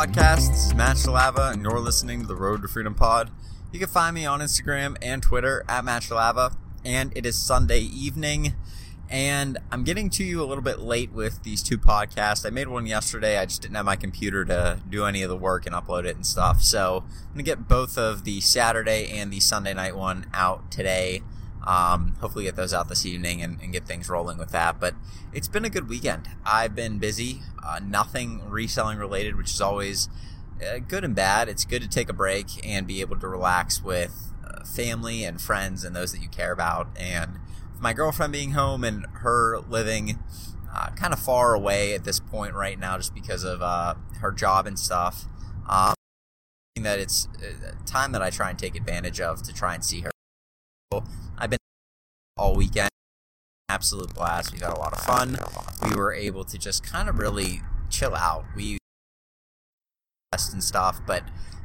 Matchlava, and you're listening to the Road to Freedom Pod. You can find me on Instagram and Twitter at Matchlava, and it is Sunday evening, and I'm getting to you a little bit late with these two podcasts. I made one yesterday, I just didn't have my computer to do any of the work and upload it and stuff, so I'm gonna get both of the Saturday and the Sunday night one out today. Um, hopefully, get those out this evening and, and, get things rolling with that. But it's been a good weekend. I've been busy, uh, nothing reselling related, which is always uh, good and bad. It's good to take a break and be able to relax with uh, family and friends and those that you care about. And my girlfriend being home and her living uh, kind of far away at this point right now, just because of uh, her job and stuff. Um, that it's time that I try and take advantage of to try and see her. I've been all weekend. Absolute blast. We got a lot of fun. We were able to just kind of really chill out. We rest and stuff, but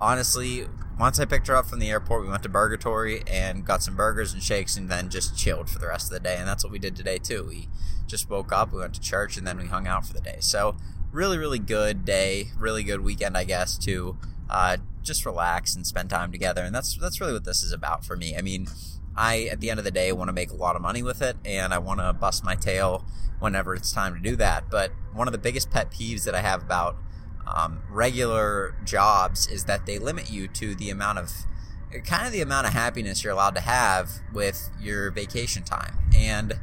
honestly, once I picked her up from the airport, we went to Burgatory and got some burgers and shakes, and then just chilled for the rest of the day. And that's what we did today too. We just woke up, we went to church, and then we hung out for the day. So really, really good day, really good weekend, I guess, to uh, just relax and spend time together. And that's that's really what this is about for me. I mean, I, at the end of the day, want to make a lot of money with it and I want to bust my tail whenever it's time to do that. But one of the biggest pet peeves that I have about um, regular jobs is that they limit you to the amount of kind of the amount of happiness you're allowed to have with your vacation time. And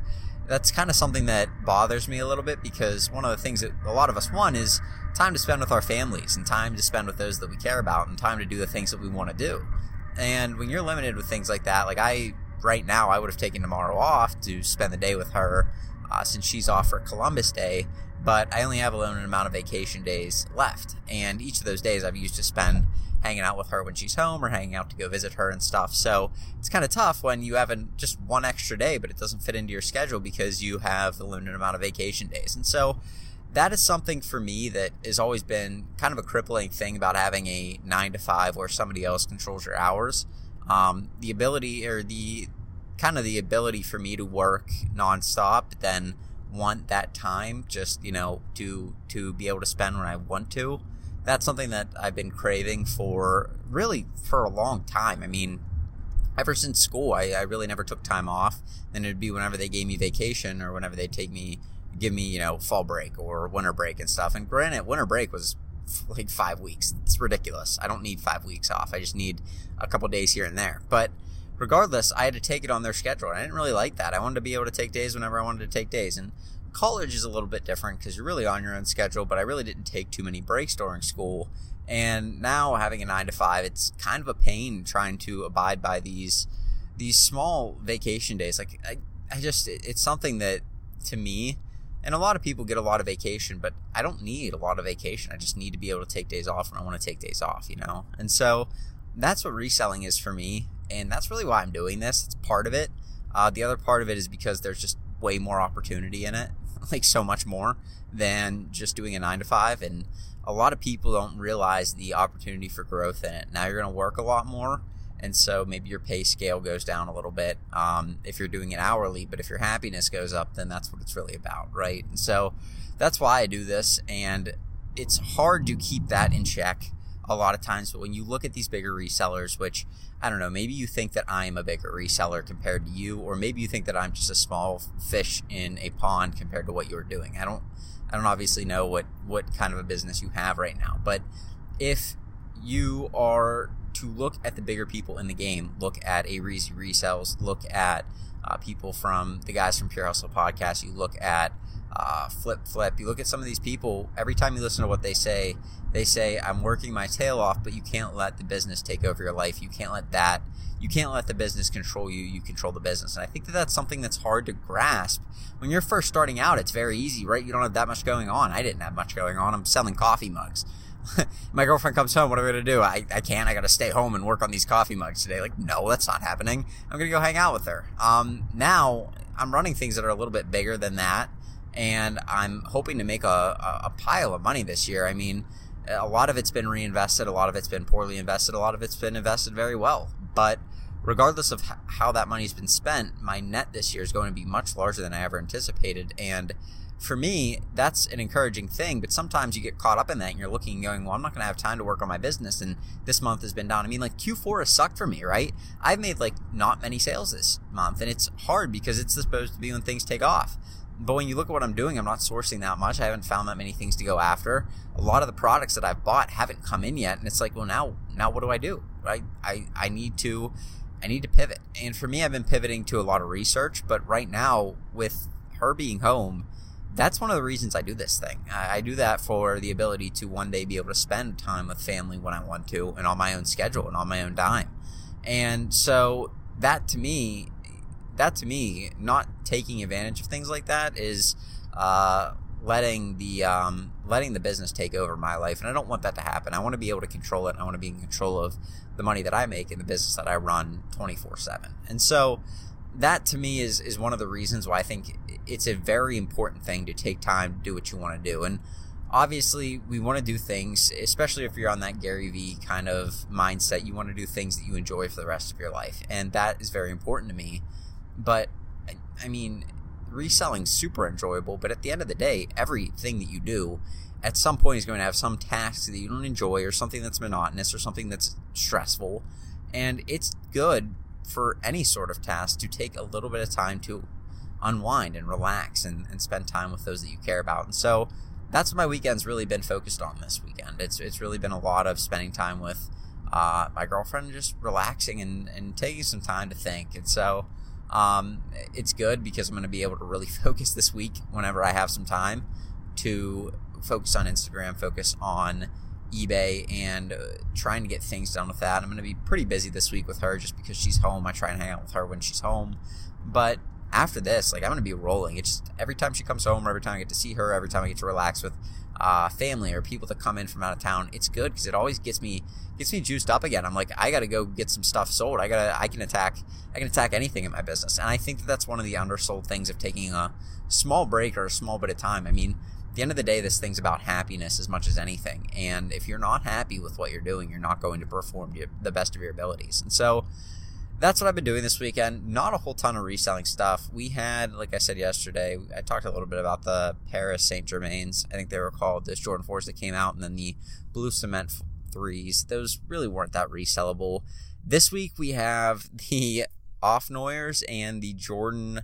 that's kind of something that bothers me a little bit because one of the things that a lot of us want is time to spend with our families and time to spend with those that we care about and time to do the things that we want to do. And when you're limited with things like that, like I right now I would have taken tomorrow off to spend the day with her uh, since she's off for Columbus Day, but I only have a limited amount of vacation days left. And each of those days I've used to spend hanging out with her when she's home or hanging out to go visit her and stuff. So it's kind of tough when you have an, just one extra day, but it doesn't fit into your schedule because you have a limited amount of vacation days. And so that is something for me that has always been kind of a crippling thing about having a nine to five where somebody else controls your hours um, the ability or the kind of the ability for me to work nonstop, then want that time just you know to to be able to spend when I want to. That's something that I've been craving for really for a long time. I mean, ever since school, I, I really never took time off. Then it'd be whenever they gave me vacation or whenever they take me, give me, you know, fall break or winter break and stuff. And granted, winter break was like five weeks. It's ridiculous. I don't need five weeks off. I just need a couple days here and there. But regardless, I had to take it on their schedule. I didn't really like that. I wanted to be able to take days whenever I wanted to take days. And college is a little bit different because you're really on your own schedule, but I really didn't take too many breaks during school. And now having a nine to five, it's kind of a pain trying to abide by these these small vacation days. Like I, I just it's something that to me and a lot of people get a lot of vacation, but I don't need a lot of vacation. I just need to be able to take days off when I want to take days off, you know? And so that's what reselling is for me. And that's really why I'm doing this. It's part of it. Uh, the other part of it is because there's just way more opportunity in it, like so much more than just doing a nine to five. And a lot of people don't realize the opportunity for growth in it. Now you're going to work a lot more and so maybe your pay scale goes down a little bit um, if you're doing it hourly but if your happiness goes up then that's what it's really about right? And so that's why i do this and it's hard to keep that in check a lot of times but when you look at these bigger resellers which i don't know maybe you think that i'm a bigger reseller compared to you or maybe you think that i'm just a small fish in a pond compared to what you're doing. I don't i don't obviously know what what kind of a business you have right now but if you are to look at the bigger people in the game. Look at A Reezy Resells. Look at uh, people from the guys from Pure Hustle Podcast. You look at uh, Flip Flip. You look at some of these people. Every time you listen to what they say, they say, "I'm working my tail off," but you can't let the business take over your life. You can't let that. You can't let the business control you. You control the business. And I think that that's something that's hard to grasp. When you're first starting out, it's very easy, right? You don't have that much going on. I didn't have much going on. I'm selling coffee mugs. my girlfriend comes home. What am I going to do? I, I can't. I got to stay home and work on these coffee mugs today. Like, no, that's not happening. I'm going to go hang out with her. Um, now I'm running things that are a little bit bigger than that. And I'm hoping to make a, a, a pile of money this year. I mean, a lot of it's been reinvested. A lot of it's been poorly invested. A lot of it's been invested very well. But regardless of how that money's been spent, my net this year is going to be much larger than I ever anticipated. And for me, that's an encouraging thing. But sometimes you get caught up in that and you're looking and going, well, I'm not going to have time to work on my business. And this month has been down. I mean, like Q4 has sucked for me, right? I've made like not many sales this month. And it's hard because it's supposed to be when things take off. But when you look at what I'm doing, I'm not sourcing that much. I haven't found that many things to go after. A lot of the products that I've bought haven't come in yet. And it's like, well, now, now what do I do? Right? I, I need to, I need to pivot. And for me, I've been pivoting to a lot of research. But right now, with her being home, that's one of the reasons I do this thing. I, do that for the ability to one day be able to spend time with family when I want to and on my own schedule and on my own dime. And so that to me, that to me, not taking advantage of things like that is uh, letting the um, letting the business take over my life, and I don't want that to happen. I want to be able to control it. I want to be in control of the money that I make and the business that I run twenty four seven. And so that to me is is one of the reasons why I think it's a very important thing to take time to do what you want to do. And obviously, we want to do things, especially if you're on that Gary Vee kind of mindset. You want to do things that you enjoy for the rest of your life, and that is very important to me. But I mean, reselling super enjoyable, but at the end of the day, everything that you do at some point is going to have some tasks that you don't enjoy or something that's monotonous or something that's stressful. And it's good for any sort of task to take a little bit of time to unwind and relax and, and spend time with those that you care about. And so that's what my weekend's really been focused on this weekend. It's, it's really been a lot of spending time with uh, my girlfriend, just relaxing and, and taking some time to think. And so um, it's good because I'm going to be able to really focus this week whenever I have some time to focus on Instagram, focus on eBay and uh, trying to get things done with that. I'm going to be pretty busy this week with her just because she's home. I try and hang out with her when she's home. But after this, like I'm going to be rolling. It's just every time she comes home, every time I get to see her, every time I get to relax with uh, family or people that come in from out of town, it's good because it always gets me gets me juiced up again. I'm like, I got to go get some stuff sold. I gotta, I can attack, I can attack anything in my business. And I think that that's one of the undersold things of taking a small break or a small bit of time. I mean, the end of the day, this thing's about happiness as much as anything. And if you're not happy with what you're doing, you're not going to perform the best of your abilities. And so that's what I've been doing this weekend. Not a whole ton of reselling stuff. We had, like I said yesterday, I talked a little bit about the Paris Saint Germains. I think they were called the Jordan 4s that came out, and then the Blue Cement 3s. Those really weren't that resellable. This week we have the Off and the Jordan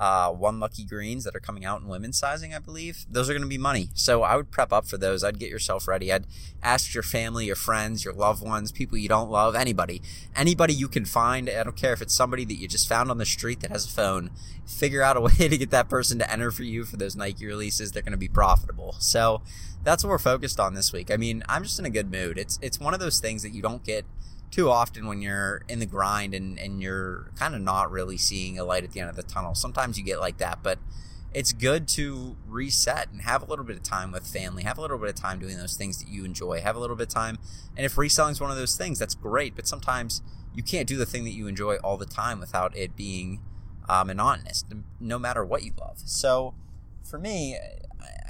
uh, one lucky greens that are coming out in women's sizing, I believe. Those are going to be money. So I would prep up for those. I'd get yourself ready. I'd ask your family, your friends, your loved ones, people you don't love, anybody, anybody you can find. I don't care if it's somebody that you just found on the street that has a phone. Figure out a way to get that person to enter for you for those Nike releases. They're going to be profitable. So that's what we're focused on this week. I mean, I'm just in a good mood. It's it's one of those things that you don't get too often when you're in the grind and, and you're kind of not really seeing a light at the end of the tunnel. Sometimes you get like that, but it's good to reset and have a little bit of time with family, have a little bit of time doing those things that you enjoy, have a little bit of time. And if reselling is one of those things, that's great, but sometimes you can't do the thing that you enjoy all the time without it being uh, monotonous, no matter what you love. So for me,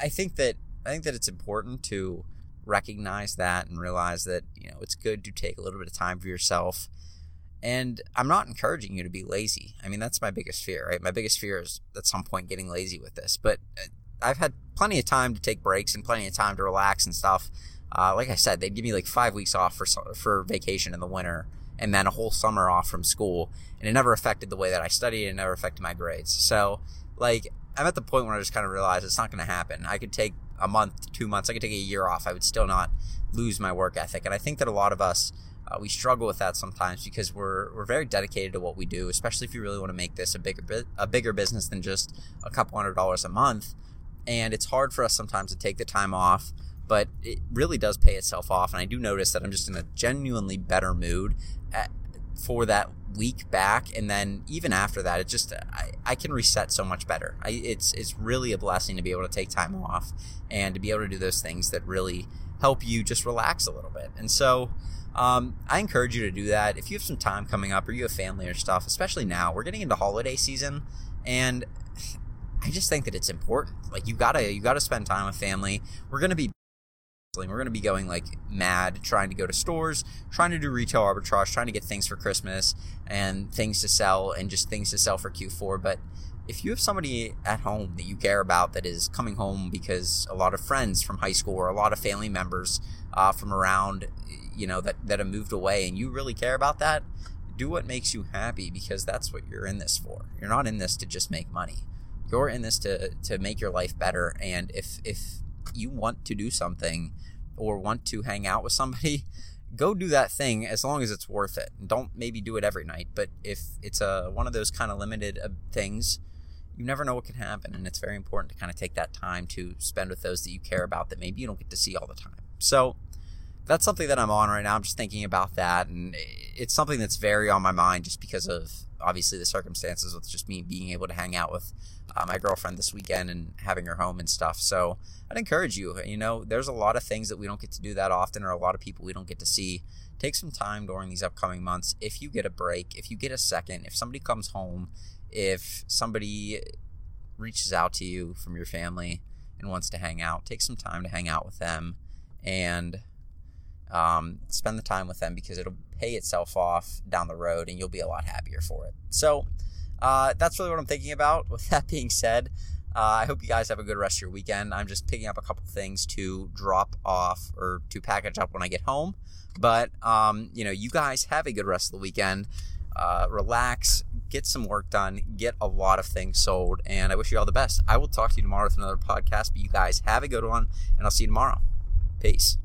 I think that I think that it's important to recognize that and realize that you know it's good to take a little bit of time for yourself. And i'm not encouraging you to be lazy. I mean that's my biggest fear right? My biggest fear is at some point getting lazy with this. But uh, i've had plenty of time to take breaks and plenty of time to relax and stuff. Uh, like i said they'd give me like five weeks off for for vacation in the winter and then a whole summer off from school. And it never affected the way that i studied. It never affected my grades. So like i'm at the point where i just kind of realize it's not going to happen. I could take a month, two months, I could take a year off. I would still not lose my work ethic. And I think that a lot of us, uh, we struggle with that sometimes because we're, we're very dedicated to what we do, especially if you really want to make this a bigger, a bigger business than just a couple hundred dollars a month. And it's hard for us sometimes to take the time off, but it really does pay itself off. And I do notice that I'm just in a genuinely better mood at, for that week back and then even after that it just I, I can reset so much better. I, it's it's really a blessing to be able to take time off and to be able to do those things that really help you just relax a little bit. And so um, I encourage you to do that. If you have some time coming up or you have family or stuff especially now we're getting into holiday season and I just think that it's important. Like you gotta you gotta spend time with family. We're gonna be We're going to be going like mad, trying to go to stores, trying to do retail arbitrage, trying to get things for Christmas and things to sell and just things to sell for Q4. But if you have somebody at home that you care about that is coming home because a lot of friends from high school or a lot of family members uh, from around, you know, that, that have moved away and you really care about that, do what makes you happy because that's what you're in this for. You're not in this to just make money. You're in this to, to make your life better. And if, if you want to do something or want to hang out with somebody, go do that thing as long as it's worth it. Don't maybe do it every night, but if it's a one of those kind of limited uh, things, you never know what can happen, and it's very important to kind of take that time to spend with those that you care about that maybe you don't get to see all the time. So that's something that I'm on right now. I'm just thinking about that, and it's something that's very on my mind just because of obviously the circumstances with just me being able to hang out with uh, my girlfriend this weekend and having her home and stuff. So I'd encourage you. You know, there's a lot of things that we don't get to do that often, or a lot of people we don't get to see. Take some time during these upcoming months. If you get a break, if you get a second, if somebody comes home, if somebody reaches out to you from your family and wants to hang out, take some time to hang out with them and um, spend the time with them because it'll pay itself off down the road and you'll be a lot happier for it. So uh, that's really what I'm thinking about. With that being said, uh, I hope you guys have a good rest of your weekend. I'm just picking up a couple things to drop off or to package up when I get home. But, um, you know, you guys have a good rest of the weekend. Uh, relax, get some work done, get a lot of things sold, and I wish you all the best. I will talk to you tomorrow with another podcast, but you guys have a good one, and I'll see you tomorrow. Peace.